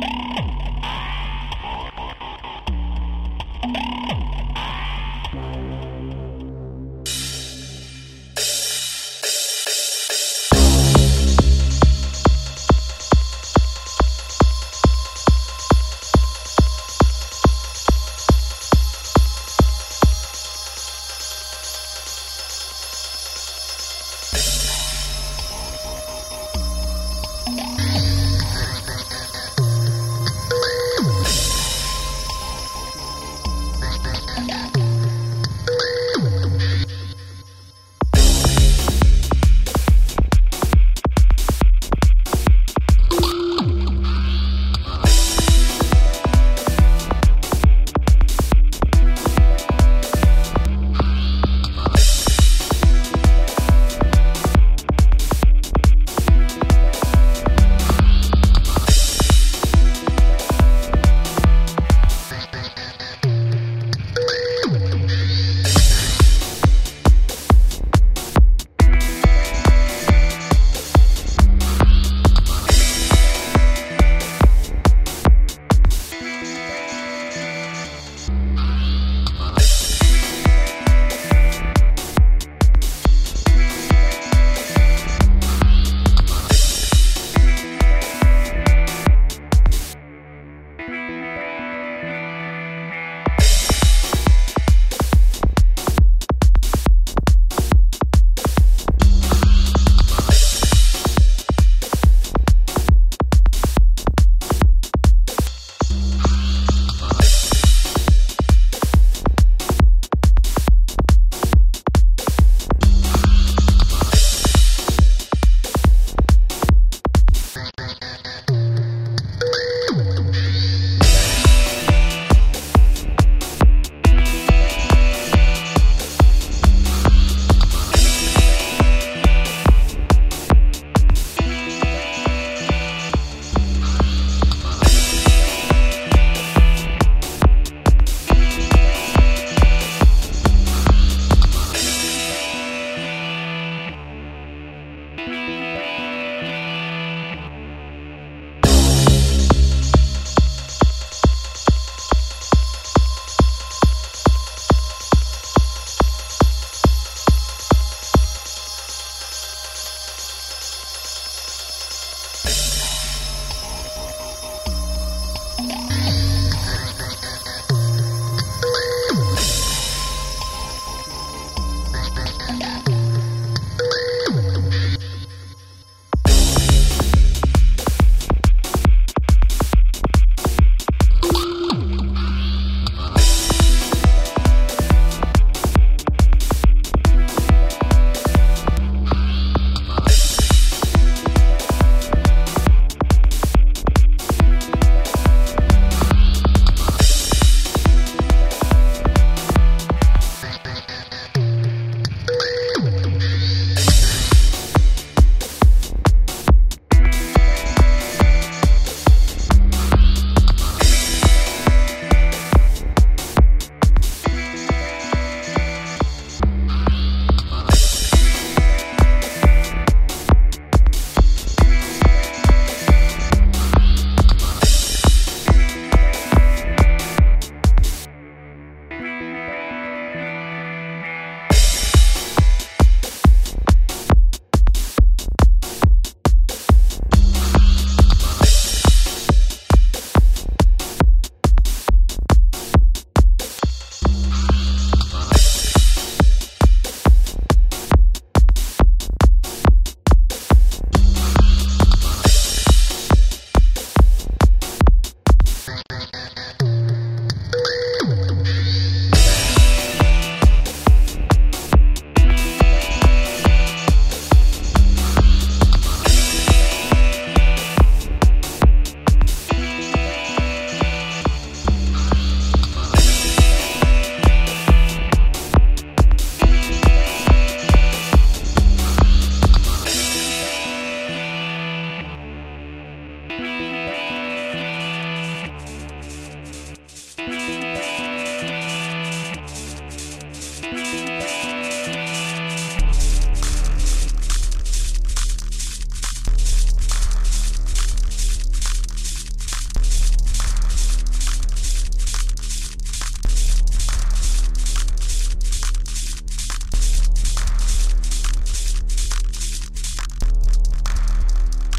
you